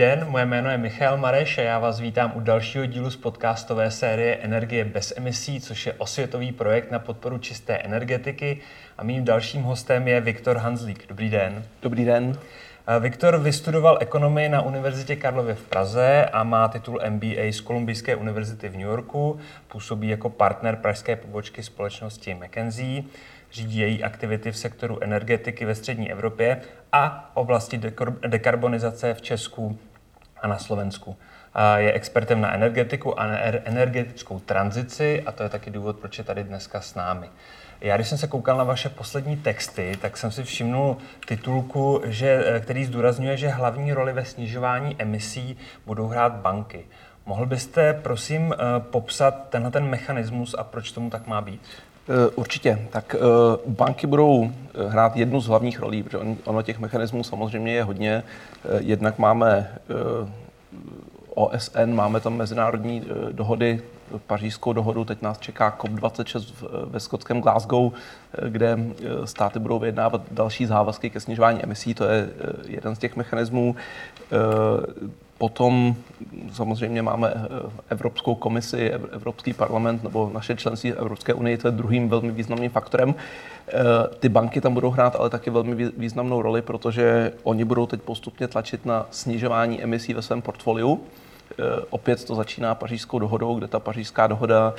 Dobrý den, moje jméno je Michal Mareš a já vás vítám u dalšího dílu z podcastové série Energie bez emisí, což je osvětový projekt na podporu čisté energetiky. A mým dalším hostem je Viktor Hanzlík. Dobrý den. Dobrý den. Viktor vystudoval ekonomii na Univerzitě Karlově v Praze a má titul MBA z Kolumbijské univerzity v New Yorku. Působí jako partner pražské pobočky společnosti McKenzie řídí její aktivity v sektoru energetiky ve střední Evropě a oblasti dekarbonizace v Česku a na Slovensku. Je expertem na energetiku a na energetickou tranzici a to je taky důvod, proč je tady dneska s námi. Já, když jsem se koukal na vaše poslední texty, tak jsem si všimnul titulku, že, který zdůrazňuje, že hlavní roli ve snižování emisí budou hrát banky. Mohl byste, prosím, eh, popsat tenhle ten mechanismus a proč tomu tak má být? Eh, určitě. Tak eh, banky budou eh, hrát jednu z hlavních rolí, protože ono těch mechanismů samozřejmě je hodně. Jednak máme OSN, máme tam mezinárodní dohody, pařížskou dohodu, teď nás čeká COP26 ve skotském Glasgow, kde státy budou vyjednávat další závazky ke snižování emisí, to je jeden z těch mechanismů. Potom samozřejmě máme eh, Evropskou komisi, Evropský parlament nebo naše členství Evropské unie, to je druhým velmi významným faktorem. Eh, ty banky tam budou hrát ale taky velmi významnou roli, protože oni budou teď postupně tlačit na snižování emisí ve svém portfoliu. Eh, opět to začíná pařížskou dohodou, kde ta pařížská dohoda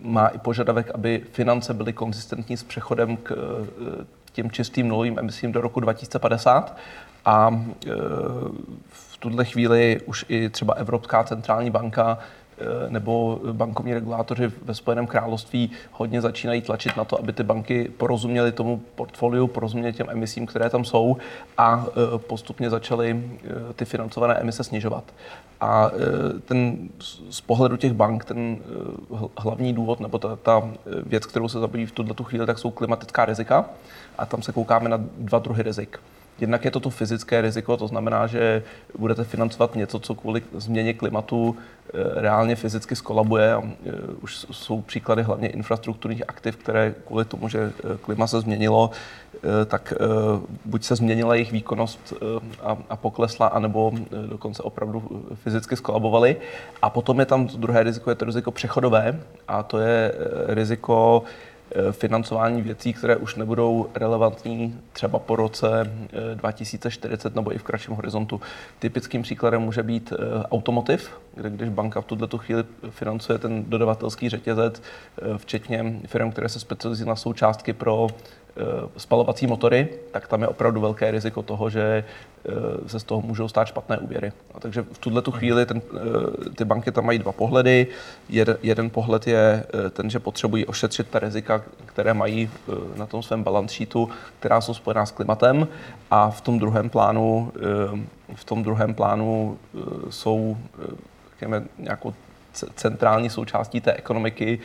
má i požadavek, aby finance byly konzistentní s přechodem k těm čistým nulovým emisím do roku 2050. A v tuhle chvíli už i třeba Evropská centrální banka eh, nebo bankovní regulátoři ve Spojeném království hodně začínají tlačit na to, aby ty banky porozuměly tomu portfoliu, porozuměly těm emisím, které tam jsou a eh, postupně začaly eh, ty financované emise snižovat. A ten z pohledu těch bank, ten hlavní důvod nebo ta, ta věc, kterou se zabývají v tuto chvíli, tak jsou klimatická rizika. A tam se koukáme na dva druhy rizik. Jednak je to to fyzické riziko, to znamená, že budete financovat něco, co kvůli změně klimatu eh, reálně fyzicky skolabuje. Eh, už jsou příklady hlavně infrastrukturních aktiv, které kvůli tomu, že eh, klima se změnilo, tak buď se změnila jejich výkonnost a poklesla, anebo dokonce opravdu fyzicky skolabovaly. A potom je tam druhé riziko, je to riziko přechodové a to je riziko financování věcí, které už nebudou relevantní třeba po roce 2040 eh, nebo i v kratším horizontu. Typickým příkladem může být eh, automotiv, kde když banka v tuto chvíli financuje ten dodavatelský řetězec, včetně firm, které se specializují na součástky pro spalovací motory, tak tam je opravdu velké riziko toho, že Eh, se z toho můžou stát špatné úvěry. A takže v tuhle tu chvíli ten, eh, ty banky tam mají dva pohledy. Jeden, jeden pohled je eh, ten, že potřebují ošetřit ta rizika, které mají na tom svém balance sheetu, která jsou spojená s klimatem. A v tom druhém plánu, v tom druhém plánu jsou nějakou centrální součástí té ekonomiky,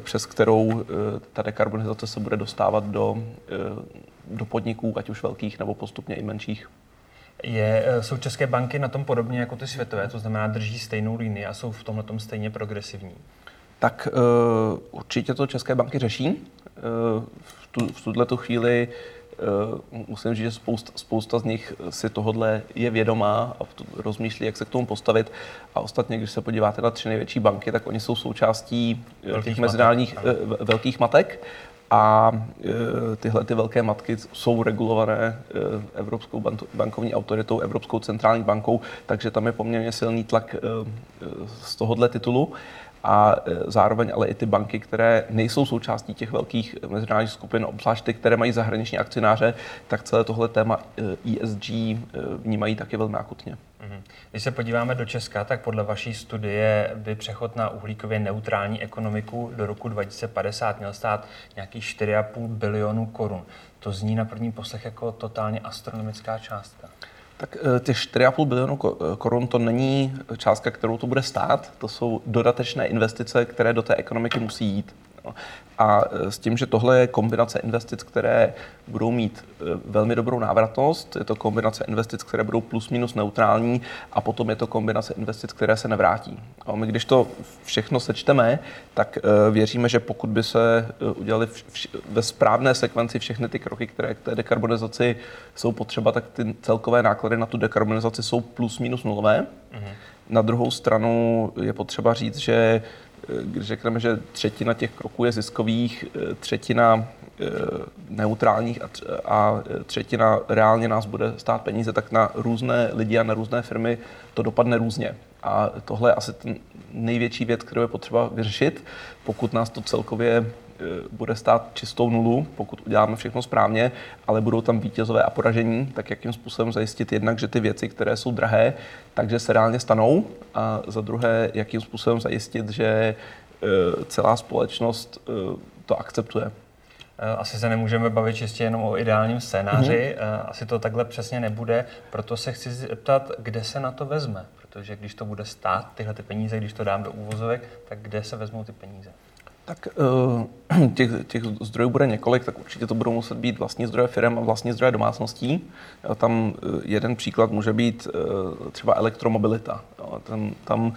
přes kterou ta dekarbonizace se bude dostávat do, do podniků, ať už velkých nebo postupně i menších. Je, eh, jsou české banky na tom podobně jako ty světové, to znamená drží stejnou linii a jsou v tomhle tom stejně progresivní? Tak určitě to české banky řeší. V, tu, v tuto chvíli musím říct, že spousta, spousta z nich si tohodle je vědomá a rozmýšlí, jak se k tomu postavit. A ostatně, když se podíváte na tři největší banky, tak oni jsou součástí velkých těch mezinárodních matek, velkých matek. A tyhle ty velké matky jsou regulované Evropskou bankovní autoritou, Evropskou centrální bankou, takže tam je poměrně silný tlak z tohohle titulu a zároveň ale i ty banky, které nejsou součástí těch velkých mezinárodních skupin, obzvlášť ty, které mají zahraniční akcionáře, tak celé tohle téma ESG vnímají taky velmi akutně. Mhm. Když se podíváme do Česka, tak podle vaší studie by přechod na uhlíkově neutrální ekonomiku do roku 2050 měl stát nějakých 4,5 bilionů korun. To zní na první poslech jako totálně astronomická částka. Tak eh, těch 4,5 bilionů eh, korun to není částka, kterou to bude stát, to jsou dodatečné investice, které do té ekonomiky musí jít. A e, s tím, že tohle je kombinace investic, které budou mít e, velmi dobrou návratnost, je to kombinace investic, které budou plus minus neutrální a potom je to kombinace investic, které se nevrátí. A my když to všechno sečteme, tak e, věříme, že pokud by se udělali ve správné sekvenci všechny ty kroky, které k té dekarbonizaci jsou potřeba, tak ty celkové náklady na tu dekarbonizaci jsou plus minus nulové. Mm-hmm. Na druhou stranu je potřeba říct, že když řekneme, že třetina těch kroků je ziskových, eh, třetina eh, neutrálních a třetina reálně nás bude stát peníze, tak na různé lidi a na různé firmy to dopadne různě. A tohle je asi ten největší věc, kterou je potřeba vyřešit, pokud nás to celkově Eh, bude stát čistou nulu, pokud uděláme všechno správně, ale budou tam vítězové a poražení, tak jakým způsobem zajistit jednak, že ty věci, které jsou drahé, takže se reálně stanou a za druhé, jakým způsobem zajistit, že eh, celá společnost eh, to akceptuje. Asi se nemůžeme bavit čistě jenom o ideálním scénáři, mm-hmm. asi to takhle přesně nebude, proto se chci zeptat, kde se na to vezme, protože když to bude stát tyhle ty peníze, když to dám do úvozovek, tak kde se vezmou ty peníze? Tak eh, těch, těch zdrojů bude několik, tak určitě to budou muset být vlastní zdroje firm a vlastní zdroje domácností. Tam eh, jeden příklad může být eh, třeba elektromobilita. Tam, tam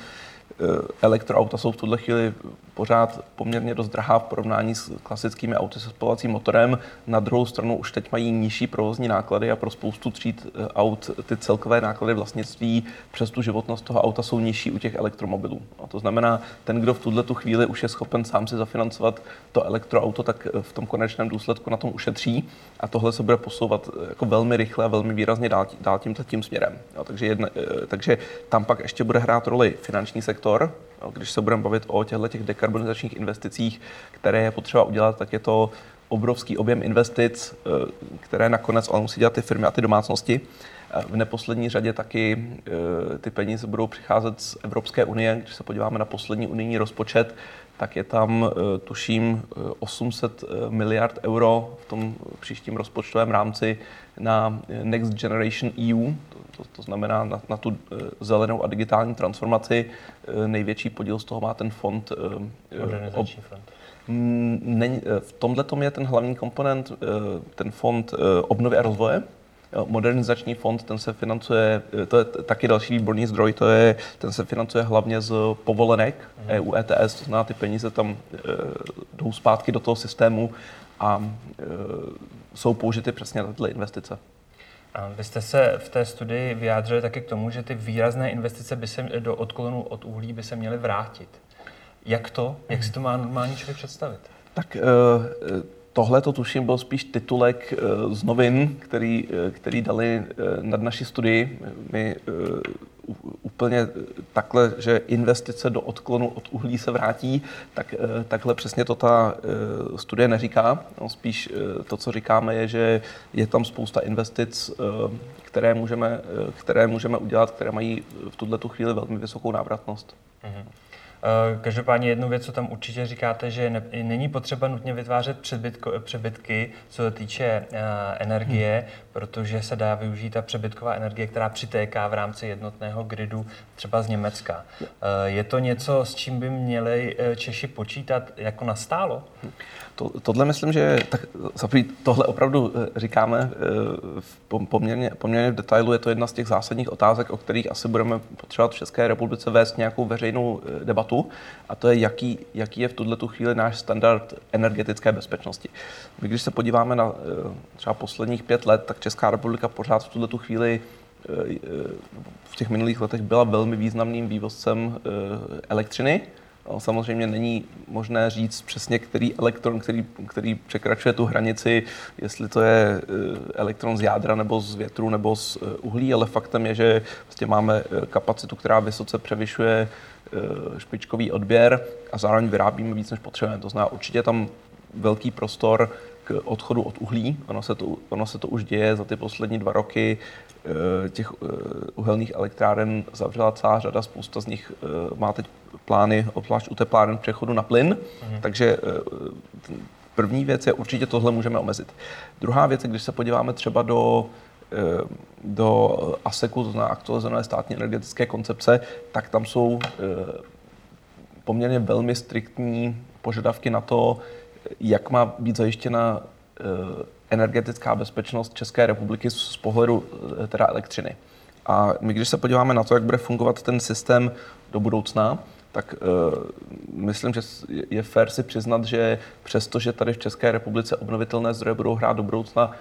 elektroauta jsou v tuhle chvíli pořád poměrně dost drahá v porovnání s klasickými auty se spalovacím motorem. Na druhou stranu už teď mají nižší provozní náklady a pro spoustu tříd eh, aut ty celkové náklady vlastnictví přes tu životnost toho auta jsou nižší u těch elektromobilů. A to znamená, ten, kdo v tuhle tu chvíli už je schopen sám si zafinancovat to elektroauto, tak eh, v tom konečném důsledku na tom ušetří a tohle se bude posouvat eh, jako velmi rychle a velmi výrazně dál, dál tímto tím směrem. Jo, takže, jedna, takže tam pak ještě bude hrát roli finanční sektor, když se budeme bavit o těchto těch dekarbonizačních investicích, které je potřeba udělat, tak je to obrovský objem investic, eh, které nakonec ale musí dělat ty firmy a ty domácnosti. Eh, v neposlední řadě taky eh, ty peníze budou přicházet z Evropské unie. Když se podíváme na poslední unijní rozpočet, tak je tam, tuším, 800 miliard euro v tom příštím rozpočtovém rámci na Next Generation EU, to, to znamená na, na tu zelenou a digitální transformaci. Největší podíl z toho má ten fond. Modernizační fond. Není, v tomhle tom je ten hlavní komponent, ten fond obnovy a rozvoje, Modernizační fond, ten se financuje, to je taky další výborný zdroj, to je, ten se financuje hlavně z povolenek mm. EU ETS, to znamená, ty peníze tam e, jdou zpátky do toho systému a e, jsou použity přesně na tyhle investice. A vy jste se v té studii vyjádřili taky k tomu, že ty výrazné investice by se do odklonu od uhlí by se měly vrátit. Jak to? Jak si to má normální člověk představit? Tak e, Tohle to tuším byl spíš titulek eh, z novin, který, eh, který dali eh, nad naší studii. My úplně takhle, že investice do odklonu od uhlí se vrátí, tak takhle přesně to ta studie neříká. No, spíš to, co říkáme, je, že je tam spousta investic, které můžeme, které můžeme udělat, které mají v tuto chvíli velmi vysokou návratnost. Mm-hmm. Eh, každopádně jednu věc, co tam určitě říkáte, že ne, není potřeba nutně vytvářet přebytko, přebytky, co se týče uh, energie, hmm. protože se dá využít ta přebytková energie, která přitéká v rámci jednotného gridu třeba z Německa. Uh, je to něco, s čím by měli Češi počítat jako nastálo? To, tohle myslím, že tak, tohle opravdu říkáme v poměrně, poměrně v detailu. Je to jedna z těch zásadních otázek, o kterých asi budeme potřebovat v České republice vést nějakou veřejnou debatu debatu, a to je, jaký, jaký je v tuhle tu chvíli náš standard energetické bezpečnosti. My, když se podíváme na eh, třeba posledních pět let, tak Česká republika pořád v tuhle tu chvíli eh, v těch minulých letech byla velmi významným vývozcem eh, elektřiny. Samozřejmě není možné říct přesně, který elektron, který, který překračuje tu hranici, jestli to je elektron z jádra nebo z větru nebo z uhlí, ale faktem je, že vlastně máme kapacitu, která vysoce převyšuje Eh, špičkový odběr a zároveň vyrábíme víc, než potřebujeme. To znamená, určitě tam velký prostor k odchodu od uhlí. Ono se to, ono se to už děje za ty poslední dva roky. Eh, těch eh, uhelných elektráren zavřela celá řada, spousta z nich má teď plány, obzvlášť u tepláren, přechodu na plyn. Mhm. Takže první věc je určitě tohle můžeme omezit. Druhá věc je, když se podíváme třeba do Eh, do ASECu, to znamená aktualizované státní energetické koncepce, tak tam jsou eh, poměrně velmi striktní požadavky na to, jak má být zajištěna energetická bezpečnost České republiky z pohledu teda elektřiny. A my, když se podíváme na to, jak bude fungovat ten systém do budoucna, tak uh, myslím, že je fér si přiznat, že přestože tady v České republice obnovitelné zdroje budou hrát do budoucna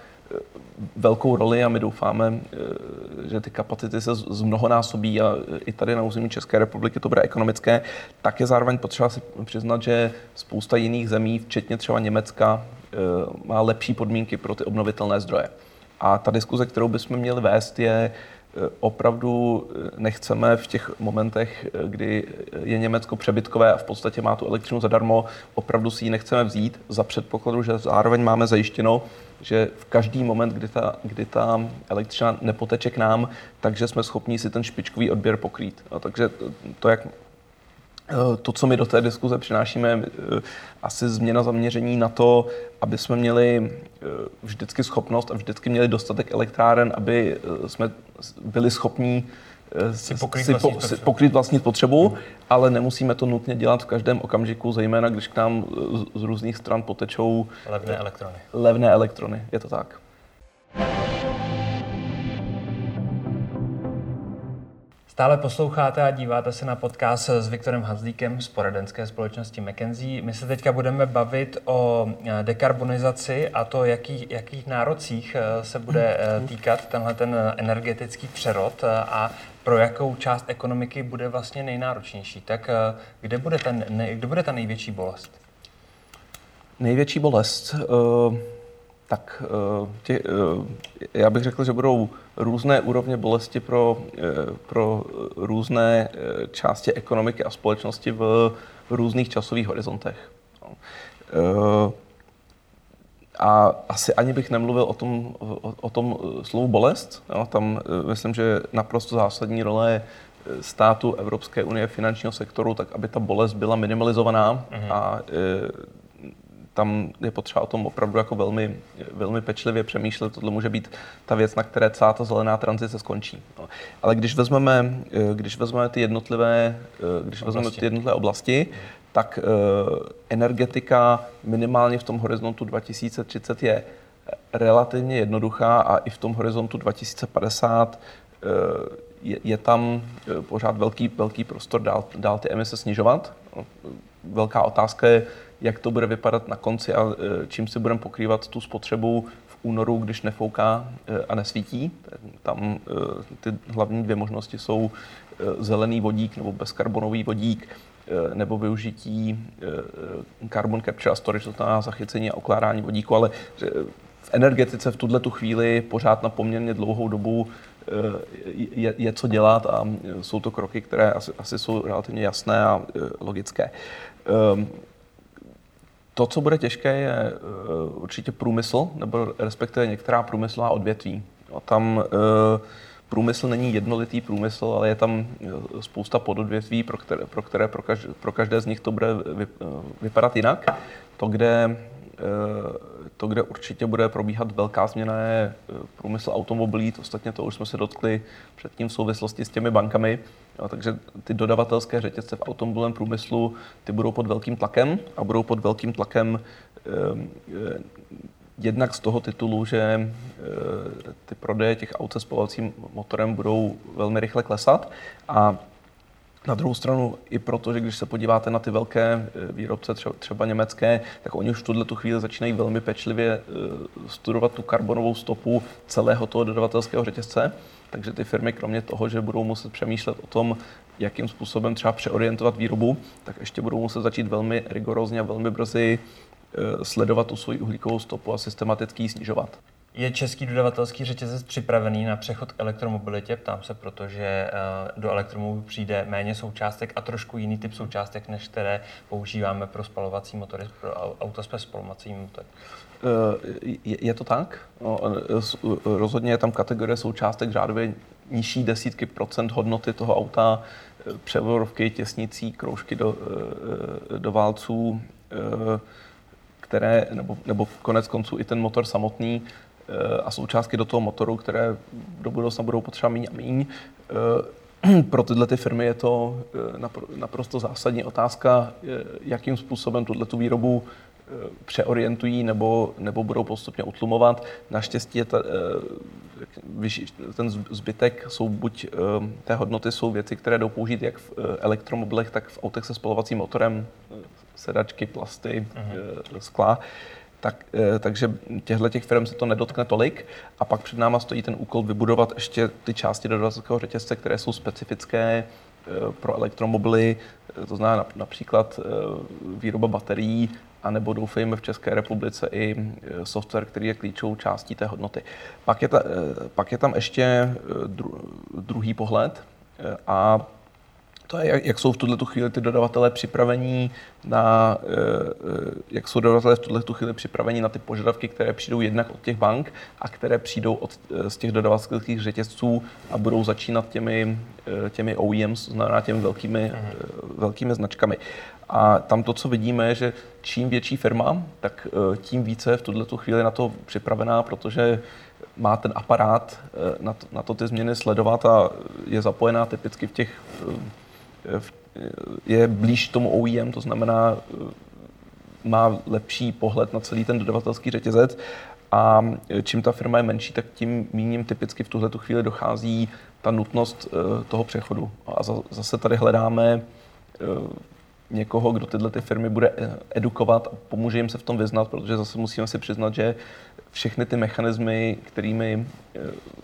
velkou roli a my doufáme, uh, že ty kapacity se zmnohonásobí a i tady na území České republiky to bude ekonomické, tak je zároveň potřeba si přiznat, že spousta jiných zemí, včetně třeba Německa, má lepší podmínky pro ty obnovitelné zdroje. A ta diskuze, kterou bychom měli vést, je, Eh, opravdu eh, nechceme v těch momentech, eh, kdy je Německo přebytkové a v podstatě má tu elektřinu zadarmo, opravdu si ji nechceme vzít za předpokladu, že zároveň máme zajištěno, že v každý moment, kdy ta, kdy ta elektřina nepoteče k nám, takže jsme schopni si ten špičkový odběr pokrýt. A takže to, jak Eh, to, co my do té diskuze přinášíme, eh, asi změna zaměření na to, aby jsme měli eh, vždycky schopnost a vždycky měli dostatek elektráren, aby jsme byli schopní si pokrýt, si po, si pokrýt vlastní spotřebu, hmm. ale nemusíme to nutně dělat v každém okamžiku, zejména když k nám z různých stran potečou levné elektrony. Levné elektrony, je to tak. Stále posloucháte a díváte se na podcast s Viktorem Hazlíkem z poradenské společnosti McKenzie. My se teďka budeme bavit o eh, dekarbonizaci a to, jaký, jakých nárocích eh, se bude eh, týkat tenhle ten energetický přerod a pro jakou část ekonomiky bude vlastně nejnáročnější. Tak kde bude, ten, kde bude ta největší bolest? Největší bolest? Uh tak eh, tě, eh, já bych řekl, že budou různé úrovně bolesti pro, eh, pro různé části ekonomiky a společnosti v různých časových horizontech. No. A asi ani bych nemluvil o tom, o, o tom slovu bolest. Jo. Tam myslím, že naprosto zásadní role státu Evropské unie finančního sektoru, tak aby ta bolest byla minimalizovaná mm-hmm. a tam je potřeba o tom opravdu jako velmi, velmi pečlivě přemýšlet. Tohle může být ta věc, na které celá ta zelená tranzice skončí. No. Ale když vezmeme, eh, když vezmeme ty jednotlivé, eh, když oblasti. vezmeme ty jednotlivé oblasti, tak uh, energetika minimálně v tom horizontu 2030 je relativně jednoduchá a i v tom horizontu 2050 uh, je, je tam pořád velký, velký prostor dál, dál ty emise snižovat. No, velká otázka je, jak to bude vypadat na konci a e, čím si budeme pokrývat tu spotřebu v únoru, když nefouká e, a nesvítí. Tam e, ty hlavní dvě možnosti jsou zelený vodík nebo bezkarbonový vodík nebo využití carbon capture a storage, to znamená zachycení a ukládání vodíku, ale v energetice v tuhle tu chvíli pořád na poměrně dlouhou dobu je, je co dělat a jsou to kroky, které asi, asi jsou relativně jasné a logické. To, co bude těžké, je eh, určitě průmysl, nebo respektive některá průmyslová odvětví. No, tam eh, průmysl není jednolitý průmysl, ale je tam eh, spousta pododvětví, pro které, pro, které, pro, každé, pro každé z nich to bude vypadat jinak. To, kde to, kde určitě bude probíhat velká změna, je průmysl automobilí. Ostatně to už jsme se dotkli předtím v souvislosti s těmi bankami. Jo, takže ty dodavatelské řetězce v automobilovém průmyslu ty budou pod velkým tlakem a budou pod velkým tlakem eh, jednak z toho titulu, že eh, ty prodeje těch aut se spalovacím motorem budou velmi rychle klesat a na druhou stranu i proto, že když se podíváte na ty velké eh, výrobce, třeba, německé, tak oni už v tuhle tu chvíli začínají velmi pečlivě studovat tu karbonovou stopu celého toho dodavatelského řetězce. Takže ty firmy, kromě toho, že budou muset přemýšlet o tom, jakým způsobem třeba přeorientovat výrobu, tak ještě budou muset začít velmi rigorózně a velmi brzy eh, sledovat tu svoji uhlíkovou stopu a systematicky ji snižovat. Je český dodavatelský řetězec připravený na přechod k elektromobilitě? Ptám se, protože eh, do elektromobilů přijde méně součástek a trošku jiný typ součástek, než které používáme pro spalovací motory, pro auta s spalovacími motory. Eh, je to tak? No, rozhodně je tam kategorie součástek řádově nižší desítky procent hodnoty toho auta, převorovky, těsnicí, kroužky do, do válců, které, nebo, nebo konec konců i ten motor samotný a součástky do toho motoru, které do budoucna budou potřeba méně a méně. pro tyhle ty firmy je to naprosto zásadní otázka, jakým způsobem tuhle tu výrobu přeorientují nebo, nebo budou postupně utlumovat. Naštěstí je ta, ten zbytek jsou buď té hodnoty jsou věci, které jdou použít jak v elektromobilech, tak v autech se spalovacím motorem, sedačky, plasty, uh-huh. skla. Tak, eh, takže těchto těch firm se to nedotkne tolik. A pak před náma stojí ten úkol vybudovat ještě ty části dodavatelského řetězce, které jsou specifické eh, pro elektromobily, to znamená například výroba baterií, anebo doufejme v České republice i software, který je klíčovou částí té hodnoty. Pak je, ta, pak je tam ještě druhý pohled a to je, jak, jsou v tuhle chvíli ty dodavatelé připravení na, eh, eh, jak jsou dodavatelé v tuhle chvíli připravení na ty požadavky, které přijdou jednak od těch bank a které přijdou od, eh, z těch dodavatelských řetězců a budou začínat těmi, těmi OEMs, to znamená těmi velkými, uh-huh. velkými značkami. A tam to, co vidíme, je, že čím větší firma, tak tím více v tuhle chvíli na to připravená, protože má ten aparát na to, na to ty změny sledovat a je zapojená typicky v těch je blíž tomu OEM, to znamená, má lepší pohled na celý ten dodavatelský řetězec a čím ta firma je menší, tak tím míním typicky v tuhle chvíli dochází ta nutnost eh, toho přechodu. A zase tady hledáme eh, někoho, kdo tyhle ty firmy bude edukovat a pomůže jim se v tom vyznat, protože zase musíme si přiznat, že všechny ty mechanismy, kterými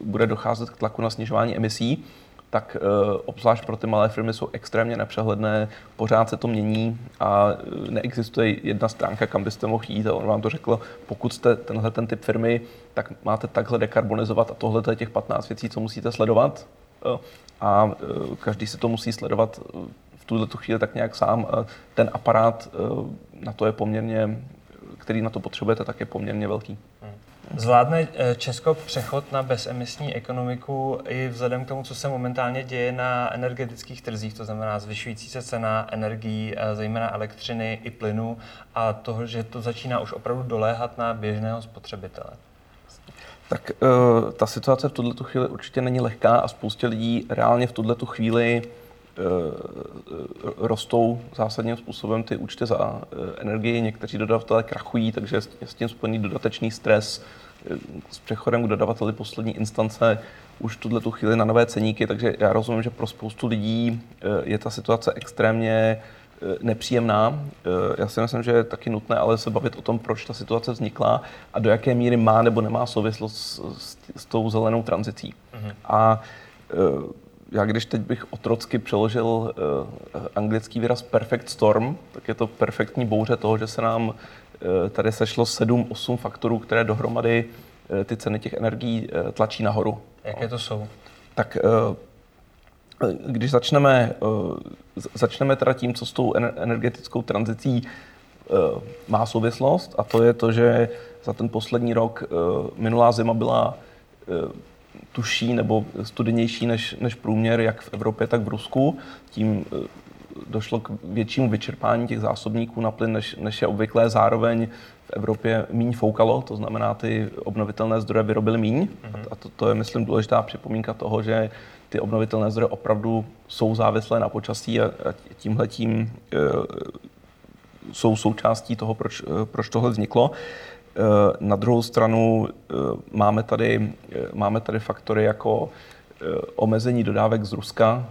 bude docházet k tlaku na snižování emisí, tak uh, obzvlášť pro ty malé firmy jsou extrémně nepřehledné, pořád se to mění a uh, neexistuje jedna stránka, kam byste mohli jít a on vám to řekl, pokud jste tenhle ten typ firmy, tak máte takhle dekarbonizovat a tohle je těch 15 věcí, co musíte sledovat uh, a každý si to musí sledovat v tuhle tu chvíli tak nějak sám. Ten aparát na to je poměrně, který na to potřebujete, tak je poměrně velký. Hmm. Zvládne eh, Česko přechod na bezemisní ekonomiku i vzhledem k tomu, co se momentálně děje na energetických trzích, to znamená zvyšující se cena energií, eh, zejména elektřiny i plynu a toho, že to začíná už opravdu doléhat na běžného spotřebitele? Tak uh, ta situace v tuto chvíli určitě není lehká a spoustě lidí reálně v tuto chvíli rostou zásadním způsobem ty účty za energii. Někteří dodavatelé krachují, takže je s tím spojený dodatečný stres, s přechodem k dodavateli poslední instance už tuhle tu chvíli na nové ceníky, takže já rozumím, že pro spoustu lidí eh, je ta situace extrémně eh, nepříjemná. Eh, já si myslím, že je taky nutné ale se bavit o tom, proč ta situace vznikla a do jaké míry má nebo nemá souvislost s, s, s tou zelenou tranzicí. Mm-hmm. A já když teď bych otrocky přeložil anglický výraz perfect storm, tak je to perfektní bouře toho, že se nám tady sešlo 7-8 faktorů, které dohromady eh, ty ceny těch energií eh, tlačí nahoru. Jaké to jsou? Tak když začneme, začneme teda tím, co s tou energetickou tranzicí má souvislost, a to je to, že za ten poslední rok minulá zima byla tuší nebo studenější než, než průměr, jak v Evropě, tak v Rusku. Tím došlo k většímu vyčerpání těch zásobníků na plyn, než, než je obvyklé. Zároveň v Evropě míň foukalo, to znamená, ty obnovitelné zdroje vyrobily míň. Mm-hmm. A to, to je, myslím, důležitá připomínka toho, že ty obnovitelné zdroje opravdu jsou závislé na počasí a, a tímhle tím e, jsou součástí toho, proč, e, proč tohle vzniklo. E, na druhou stranu e, máme, tady, e, máme tady faktory jako omezení dodávek z Ruska,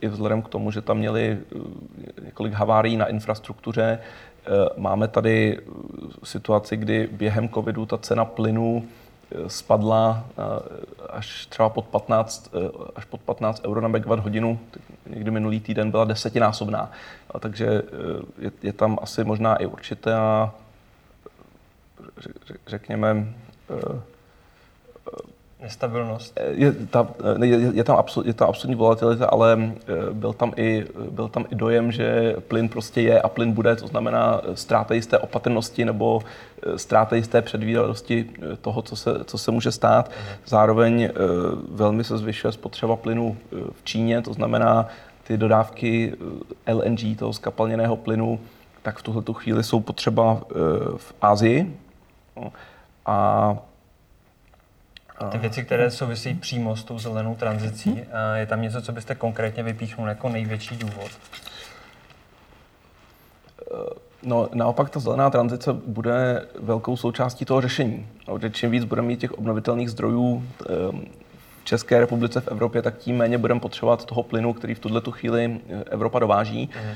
i vzhledem k tomu, že tam měli eh, několik havárií na infrastruktuře. Eh, máme tady eh, situaci, kdy během covidu ta cena plynu spadla až třeba pod 15, až pod 15 euro na megawatt hodinu. Někdy minulý týden byla desetinásobná. Takže je, je tam asi možná i určitá, řekněme, Nestabilnost. Eh, je, ta, eh, je, je, tam absol, je tam absolutní volatilita, ale eh, byl tam, i, byl tam i dojem, že plyn prostě je a plyn bude, to znamená ztráta jisté opatrnosti nebo ztráta jisté předvídavosti toho, co se, co se může stát. Zároveň velmi se zvyšuje spotřeba plynu v Číně, to znamená ty dodávky LNG, toho skapalněného plynu, tak v tuhle chvíli jsou potřeba v Ázii. No, a Ty věci, které souvisí přímo s tou zelenou tranzicí, je tam něco, co byste konkrétně vypíchnul jako největší důvod? No, naopak ta zelená tranzice bude velkou součástí toho řešení. Protože čím víc budeme mít těch obnovitelných zdrojů ehm, v České republice, v Evropě, tak tím méně budeme potřebovat toho plynu, který v tuhle chvíli eh, Evropa dováží. Mm.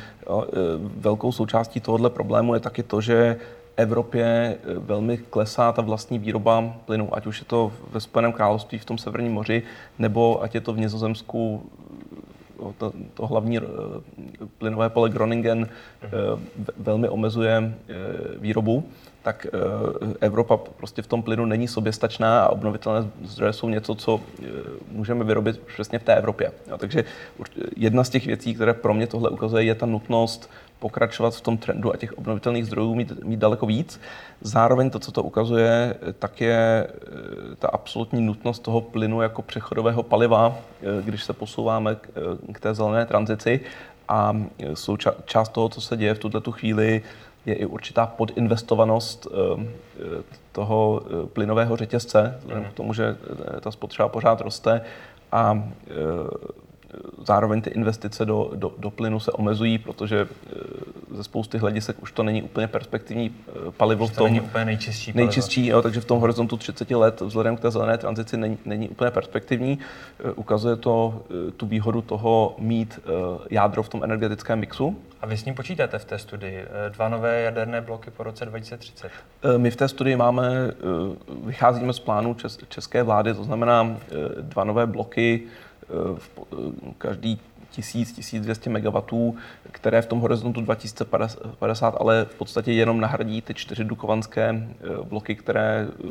Velkou součástí tohohle problému je taky to, že Evropě eh, velmi klesá ta vlastní výroba plynu, ať už je to ve Spojeném království v tom severním moři, nebo ať je to v Nizozemsku to, to hlavní eh, plynové pole Groningen eh, velmi omezuje výrobu, tak Evropa prostě v tom plynu není soběstačná a obnovitelné zdroje jsou něco, co můžeme vyrobit přesně v té Evropě. takže jedna z těch věcí, které pro mě tohle ukazuje, je ta nutnost pokračovat v tom trendu a těch obnovitelných zdrojů mít, mít daleko víc. Zároveň to, co to ukazuje, tak je eh, ta absolutní nutnost toho plynu jako přechodového paliva, eh, když se posouváme k, eh, k té zelené tranzici. A souča- část toho, co se děje v tuto chvíli, je i určitá podinvestovanost toho plynového řetězce, vzhledem k tomu, že ta spotřeba pořád roste a zároveň ty investice do, do, do plynu se omezují, protože eh, ze spousty hledisek už to není úplně perspektivní eh, palivo. To v tom, není úplně nejčistší palivo. Nejčistší, jo, takže v tom horizontu 30 let vzhledem k té zelené tranzici není, není úplně perspektivní. Eh, ukazuje to tu výhodu toho mít jádro v tom energetickém mixu. A vy s ním počítáte v té studii? Dva nové jaderné bloky po roce 2030? My v té studii máme, vycházíme z plánu české vlády, to znamená dva nové bloky každý 1000-1200 MW, které v tom horizontu 2050 ale v podstatě jenom nahradí ty čtyři dukovanské eh, bloky, které eh,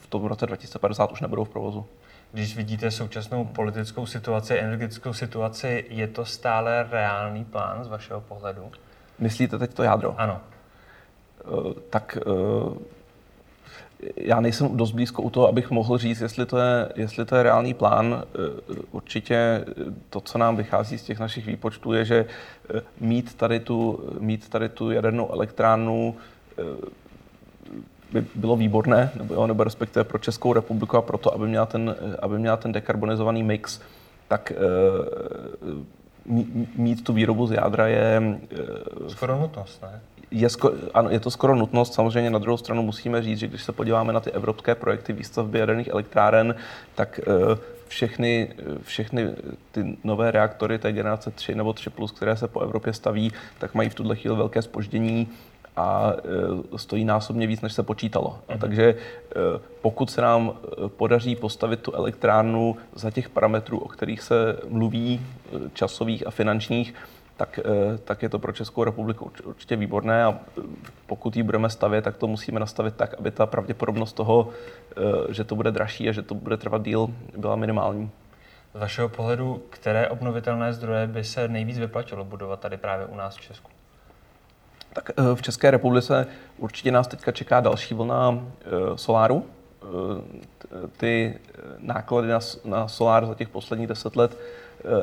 v tom roce 2050 už nebudou v provozu. Když vidíte současnou politickou situaci, energetickou situaci, je to stále reálný plán z vašeho pohledu? Myslíte teď to jádro? Ano. Eh, tak já nejsem dost blízko u toho, abych mohl říct, jestli to je, jestli to je reálný plán. Eh, určitě to, co nám vychází z těch našich výpočtů, je, že eh, mít tady tu, mít tady tu jadernou elektrárnu eh, by bylo výborné, nebo, nebo respektive pro Českou republiku a proto, aby měla ten, aby měla ten dekarbonizovaný mix, tak mít tu výrobu z jádra je... Skoro nutnost, ne? Je, sko- ano, je to skoro nutnost. Samozřejmě na druhou stranu musíme říct, že když se podíváme na ty evropské projekty výstavby jaderných elektráren, tak uh, všechny, všechny ty nové reaktory té generace 3 nebo 3+, plus, které se po Evropě staví, tak mají v tuhle chvíli velké spoždění a e, stojí násobně víc, než se počítalo. A mhm. takže e, pokud se nám podaří postavit tu elektrárnu za těch parametrů, o kterých se mluví, časových a finančních, tak, eh, tak je to pro Českou republiku určitě výborné a eh, pokud ji budeme stavět, tak to musíme nastavit tak, aby ta pravděpodobnost toho, eh, že to bude dražší a že to bude trvat díl, byla minimální. Z vašeho pohledu, které obnovitelné zdroje by se nejvíc vyplatilo budovat tady právě u nás v Česku? Tak v České republice určitě nás teďka čeká další vlna soláru. Ty náklady na, na solár za těch posledních deset let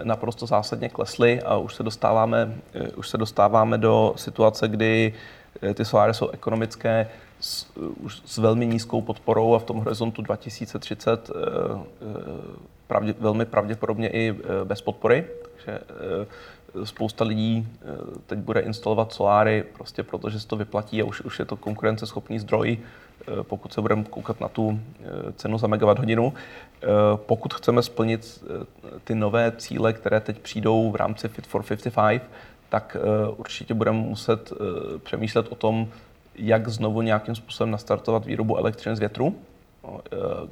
naprosto zásadně klesly a už se dostáváme, eh, už se dostáváme do situace, kdy eh, ty soláry jsou ekonomické s, už s velmi nízkou podporou a v tom horizontu 2030 pravdě, velmi pravděpodobně i bez podpory. Takže spousta lidí teď bude instalovat soláry prostě proto, že se to vyplatí a už, už je to konkurenceschopný zdroj Eh, pokud se budeme koukat na tu eh, cenu za megawatt hodinu. Eh, pokud chceme splnit ty nové cíle, které teď přijdou v rámci Fit for 55, tak určitě budeme muset přemýšlet o tom, jak znovu nějakým způsobem nastartovat výrobu elektřiny z větru,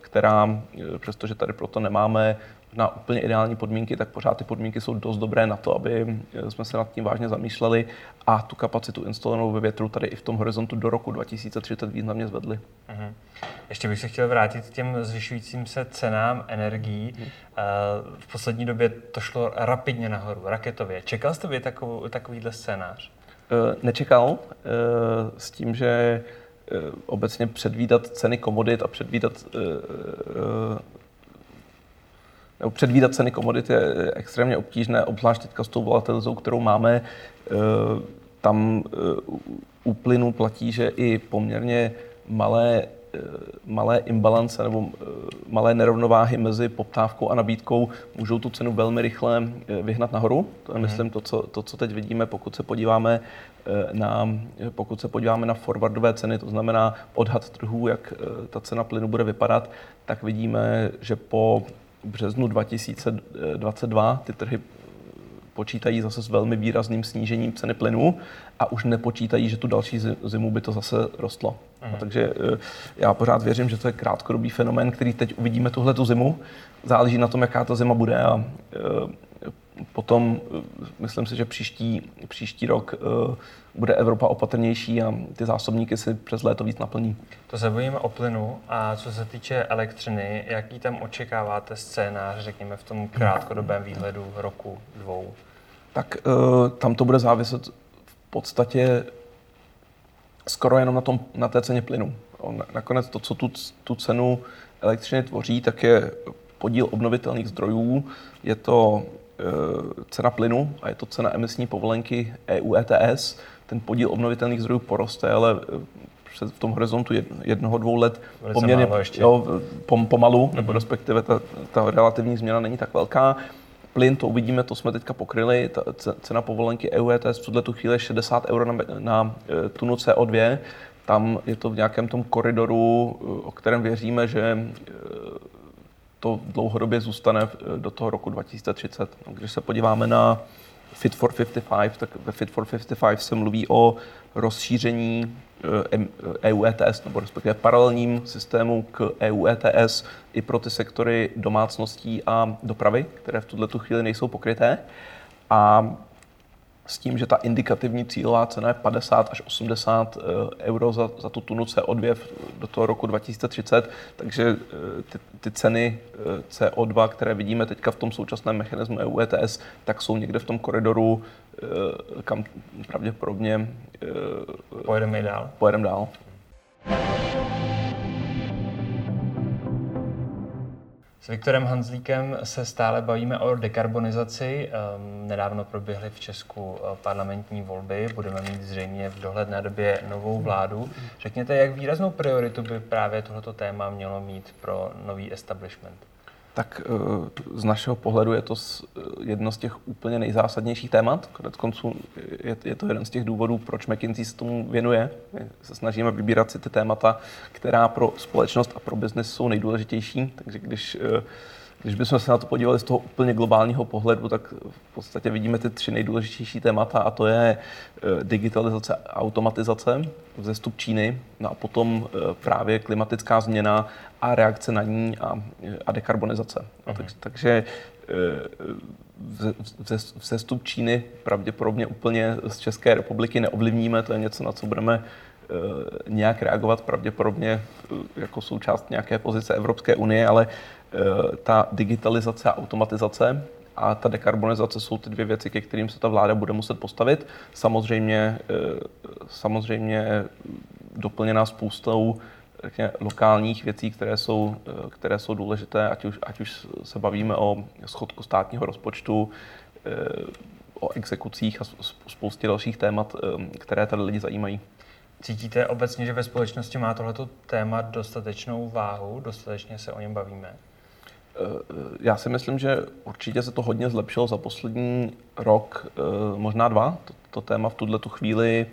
která, přestože tady proto nemáme na úplně ideální podmínky, tak pořád ty podmínky jsou dost dobré na to, aby jsme se nad tím vážně zamýšleli a tu kapacitu instalovanou ve větru tady i v tom horizontu do roku 2030 významně zvedli. Uh-huh. Ještě bych se chtěl vrátit k těm zvyšujícím se cenám energií. Uh-huh. V poslední době to šlo rapidně nahoru, raketově. Čekal jste vy takovou, takovýhle scénář? Uh, nečekal, s tím, že obecně předvídat ceny komodit a předvídat nebo předvídat ceny komodit je extrémně obtížné, obzvlášť teďka s tou volatilizou, kterou máme. Eh, tam u eh, plynu platí, že i poměrně malé eh, malé imbalance nebo malé nerovnováhy mezi poptávkou a nabídkou můžou tu cenu velmi rychle vyhnat nahoru. To je, mm. myslím, to co, to, co teď vidíme, pokud se podíváme na, pokud se podíváme na forwardové ceny, to znamená odhad trhů, jak ta cena plynu bude vypadat, tak vidíme, že po březnu 2022 ty trhy počítají zase s velmi výrazným snížením ceny plynu a už nepočítají, že tu další zimu by to zase rostlo. Mm. takže eh, já pořád věřím, že to je krátkodobý fenomén, který teď uvidíme tuhle tu zimu. Záleží na tom, jaká ta zima bude a eh, potom eh, myslím si, že příští, příští rok bude Evropa opatrnější a ty zásobníky si přes léto víc naplní. To se bojíme o plynu a co se týče elektřiny, jaký tam očekáváte scénář, řekněme, v tom krátkodobém výhledu roku, dvou? Tak uh, tam to bude záviset v podstatě skoro jenom na, tom, na té ceně plynu. Nakonec to, co tu, tu cenu elektřiny tvoří, tak je podíl obnovitelných zdrojů, je to e, cena plynu a je to cena emisní povolenky EU ETS ten podíl obnovitelných zdrojů poroste, ale eh, v tom horizontu jednoho, dvou let Velice poměrně jo, pom, pomalu, mm-hmm. nebo respektive ta, ta relativní změna není tak velká. Plyn, to uvidíme, to jsme teďka pokryli, ta cena povolenky EU ETS v tuhle tu chvíli je 60 euro na, na eh, tunu CO2. Tam je to v nějakém tom koridoru, eh, o kterém věříme, že to dlouhodobě zůstane do toho roku 2030. Když se podíváme na Fit for 55, tak ve Fit for 55 se mluví o rozšíření EU eh, ETS, nebo respektive paralelním systému k EU ETS i pro ty sektory domácností a dopravy, které v tuto chvíli nejsou pokryté. A s tím, že ta indikativní cílová cena je 50 až 80 eh, euro za, za tu tunu CO2 do toho roku 2030, takže eh, ty, ty ceny eh, CO2, které vidíme teďka v tom současném mechanismu EU ETS, tak jsou někde v tom koridoru, kam pravděpodobně pojedeme dál. Pojedeme dál. S Viktorem Hanzlíkem se stále bavíme o dekarbonizaci. Ehm, nedávno proběhly v Česku eh, parlamentní volby. Budeme mít zřejmě v dohledné době novou vládu. Řekněte, jak výraznou prioritu by právě tohoto téma mělo mít pro nový establishment? Tak eh, z našeho pohledu je to eh, jedno z těch úplně nejzásadnějších témat. Konec konců je, to jeden z těch důvodů, proč McKinsey se tomu věnuje. My se snažíme vybírat si ty témata, která pro společnost a pro biznis jsou nejdůležitější. Takže když eh, když bychom se na to podívali z toho úplně globálního pohledu, tak v podstatě vidíme ty tři nejdůležitější témata a to je digitalizace a automatizace, vzestup Číny no a potom právě klimatická změna a reakce na ní a, a dekarbonizace. Uh-huh. Tak, takže vzestup Číny pravděpodobně úplně z České republiky neovlivníme, to je něco, na co budeme nějak reagovat pravděpodobně jako součást nějaké pozice Evropské unie, ale ta digitalizace a automatizace a ta dekarbonizace jsou ty dvě věci, ke kterým se ta vláda bude muset postavit. Samozřejmě, samozřejmě doplněná spoustou řekně, lokálních věcí, které jsou, eh, které jsou důležité, ať už, ať už se bavíme o schodku státního rozpočtu, eh, o exekucích a spoustě dalších témat, eh, které tady lidi zajímají. Cítíte obecně, že ve společnosti má tohleto téma dostatečnou váhu, dostatečně se o něm bavíme? Já si myslím, že určitě se to hodně zlepšilo za poslední rok, možná dva. To, téma v tuhle tu chvíli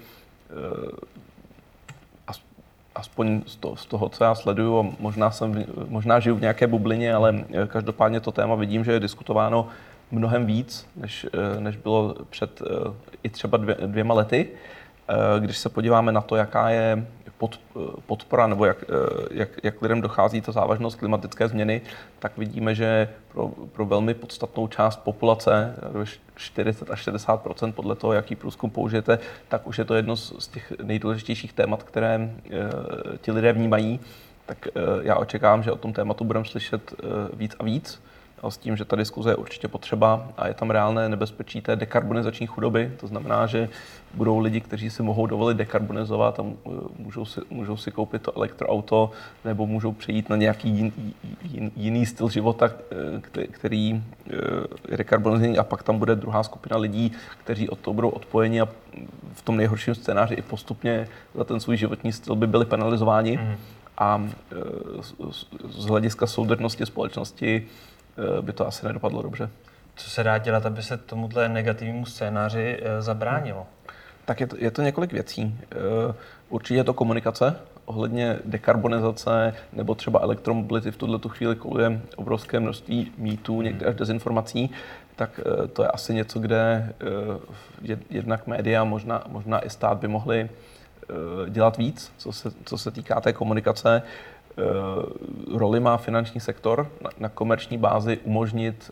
aspoň z, to, z toho, co já sleduju, možná, jsem, možná žiju v nějaké bublině, ale eh, každopádně to téma vidím, že je diskutováno mnohem víc, než, eh, než bylo před eh, i třeba dvě, dvěma lety. Když se podíváme na to, jaká je pod, podpora nebo jak, jak, jak lidem dochází ta závažnost klimatické změny, tak vidíme, že pro, pro velmi podstatnou část populace, 40 až 60 podle toho, jaký průzkum použijete, tak už je to jedno z těch nejdůležitějších témat, které ti lidé vnímají. Tak já očekávám, že o tom tématu budeme slyšet víc a víc a s tím, že ta diskuze je určitě potřeba a je tam reálné nebezpečí té dekarbonizační chudoby. To znamená, že budou lidi, kteří si mohou dovolit dekarbonizovat a můžou si, můžou si koupit to elektroauto nebo můžou přejít na nějaký jin, jin, jiný styl života, který je dekarbonizovaný a pak tam bude druhá skupina lidí, kteří od toho budou odpojeni a v tom nejhorším scénáři i postupně za ten svůj životní styl by byli penalizováni. Mm. a z hlediska soudrnosti společnosti by to asi nedopadlo dobře. Co se dá dělat, aby se tomuhle negativnímu scénáři zabránilo? Tak je to, je to několik věcí. Určitě je to komunikace ohledně dekarbonizace nebo třeba elektromobility. V tuhle chvíli koluje obrovské množství mýtů, někde až dezinformací tak eh, to je asi něco, kde eh, jednak média, možná, možná i stát by mohli eh, dělat víc, co se, co se týká té komunikace. Roli má finanční sektor na, na komerční bázi umožnit,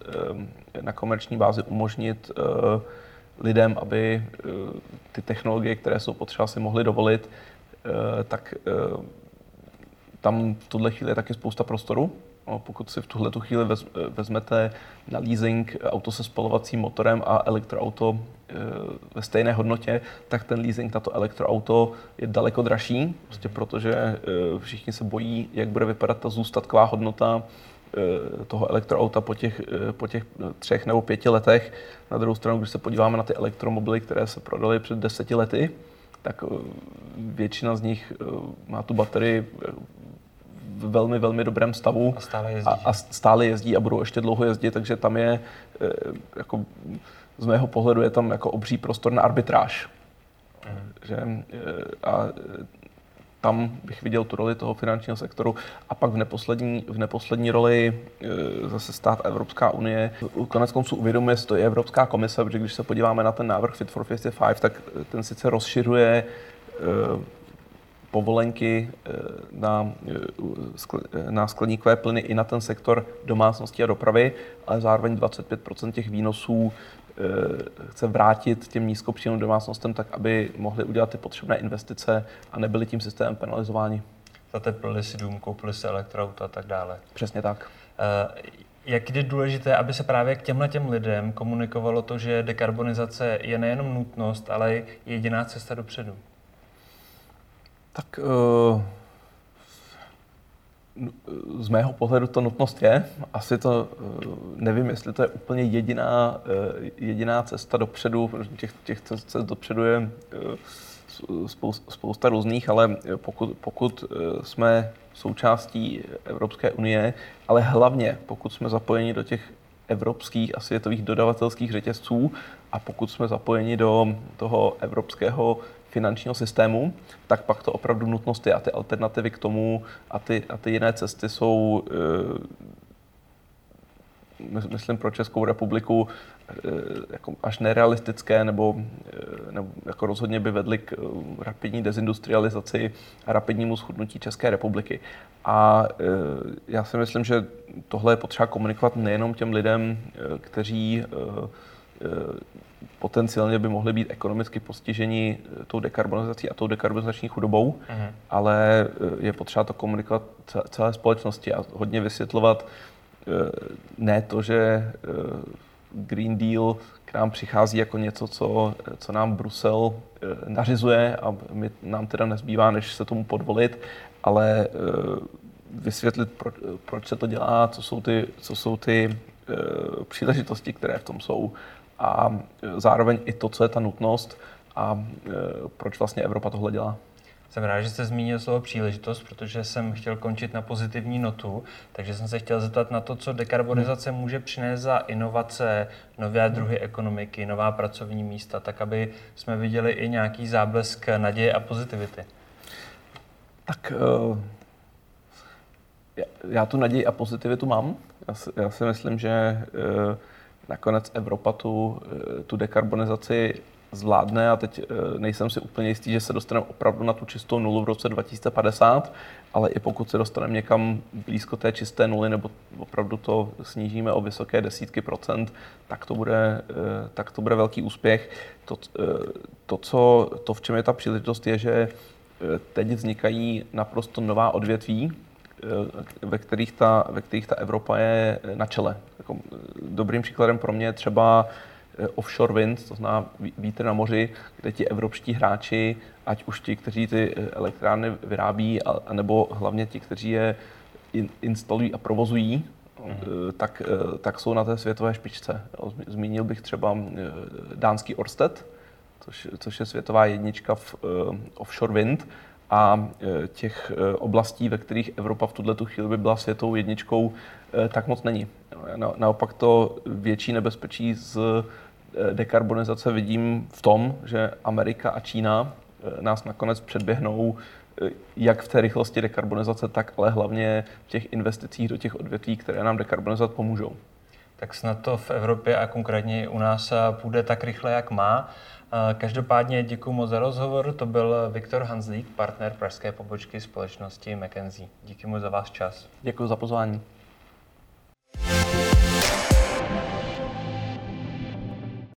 na komerční bázi umožnit lidem, aby ty technologie, které jsou potřeba, si mohli dovolit, tak tam v tuhle chvíli je taky spousta prostoru No, pokud si v tuhle tu chvíli vezmete na leasing auto se spalovacím motorem a elektroauto e, ve stejné hodnotě, tak ten leasing na to elektroauto je daleko dražší, prostě protože všichni se bojí, jak bude vypadat ta zůstatková hodnota toho elektroauta po těch, po těch třech nebo pěti letech. Na druhou stranu, když se podíváme na ty elektromobily, které se prodaly před deseti lety, tak většina z nich má tu baterii velmi, velmi dobrém stavu. A stále jezdí. A, a stále jezdí a budou ještě dlouho jezdit, takže tam je, eh, jako, z mého pohledu je tam jako obří prostor na arbitráž. Mm. Že, eh, a eh, tam bych viděl tu roli toho finančního sektoru a pak v neposlední, v neposlední roli zase stát Evropská unie. Konec konců uvědomuje si to i Evropská komise, protože když se podíváme na ten návrh Fit for 55, tak ten sice rozšiřuje povolenky eh, na, eh, na skleníkové plyny i na ten sektor domácnosti a dopravy, ale zároveň 25% těch výnosů eh, chce vrátit těm nízkopříjemným domácnostem tak, aby mohli udělat ty potřebné investice a nebyli tím systémem penalizováni. Zateplili si dům, koupili si elektroauto a tak dále. Přesně tak. Jak je důležité, aby se právě k těmhle těm lidem komunikovalo to, že dekarbonizace je nejenom nutnost, ale i jediná cesta dopředu? Tak uh, z mého pohledu to nutnost je. Asi to uh, nevím, jestli to je úplně jediná, uh, jediná cesta dopředu, protože těch, těch cest dopředu je spousta, spousta různých, ale pokud, pokud jsme součástí Evropské unie, ale hlavně pokud jsme zapojeni do těch evropských a světových dodavatelských řetězců a pokud jsme zapojeni do toho evropského finančního systému, tak pak to opravdu nutnost je a ty alternativy k tomu a ty, a ty jiné cesty jsou, e, myslím, pro Českou republiku e, jako až nerealistické nebo, e, nebo jako rozhodně by vedly k rapidní dezindustrializaci a rapidnímu schudnutí České republiky. A já si myslím, že tohle je potřeba komunikovat nejenom těm lidem, kteří potenciálně by mohli být ekonomicky postiženi eh, tou dekarbonizací a tou dekarbonizační chudobou, uh-huh. ale eh, je potřeba to komunikovat celé společnosti a hodně vysvětlovat eh, ne to, že Green Deal k nám přichází jako něco, co, co nám Brusel nařizuje a my, nám teda nezbývá, než se tomu podvolit, ale vysvětlit, proč, proč se to dělá, co jsou ty, co jsou ty příležitosti, které v tom jsou a e, zároveň i to, co je ta nutnost a e, proč vlastně Evropa tohle dělá. Jsem rád, že jste zmínil slovo příležitost, protože jsem chtěl končit na pozitivní notu, takže jsem se chtěl zeptat na to, co dekarbonizace hmm. může přinést za inovace, nové druhy ekonomiky, nová pracovní místa, tak aby jsme viděli i nějaký záblesk naděje a pozitivity. Tak uh, já tu naději a pozitivitu mám. Já si, já si myslím, že nakonec Evropa tu, eh, tu dekarbonizaci zvládne a teď eh, nejsem si úplně jistý, že se dostaneme opravdu na tu čistou nulu v roce 2050, ale i pokud se dostaneme někam blízko té čisté nuly nebo opravdu to snížíme o vysoké desítky procent, tak to bude, eh, tak to bude velký úspěch. To, to, co, to, v čem je ta příležitost, je, že teď vznikají naprosto nová odvětví, ve kterých ta, ve kterých ta Evropa je na čele. Jako dobrým příkladem pro mě je třeba eh, offshore wind, to znamená vítr na moři, kde ti evropští hráči, ať už ti, kteří ty eh, elektrárny vyrábí, anebo hlavně ti, kteří je instalují a provozují, mm-hmm. tak, tak jsou na té světové špičce. Zmínil bych třeba dánský Orsted, což, což je světová jednička v offshore wind, a těch oblastí, ve kterých Evropa v tuhle chvíli by byla světovou jedničkou, tak moc není. Naopak to větší nebezpečí z dekarbonizace vidím v tom, že Amerika a Čína nás nakonec předběhnou jak v té rychlosti dekarbonizace, tak ale hlavně v těch investicích do těch odvětví, které nám dekarbonizovat pomůžou. Tak snad to v Evropě a konkrétně u nás půjde tak rychle, jak má. Eh, každopádně děkuji moc za rozhovor. To byl Viktor Hanzlík, partner pražské pobočky společnosti McKenzie. Díky mu za váš čas. Děkuji za pozvání.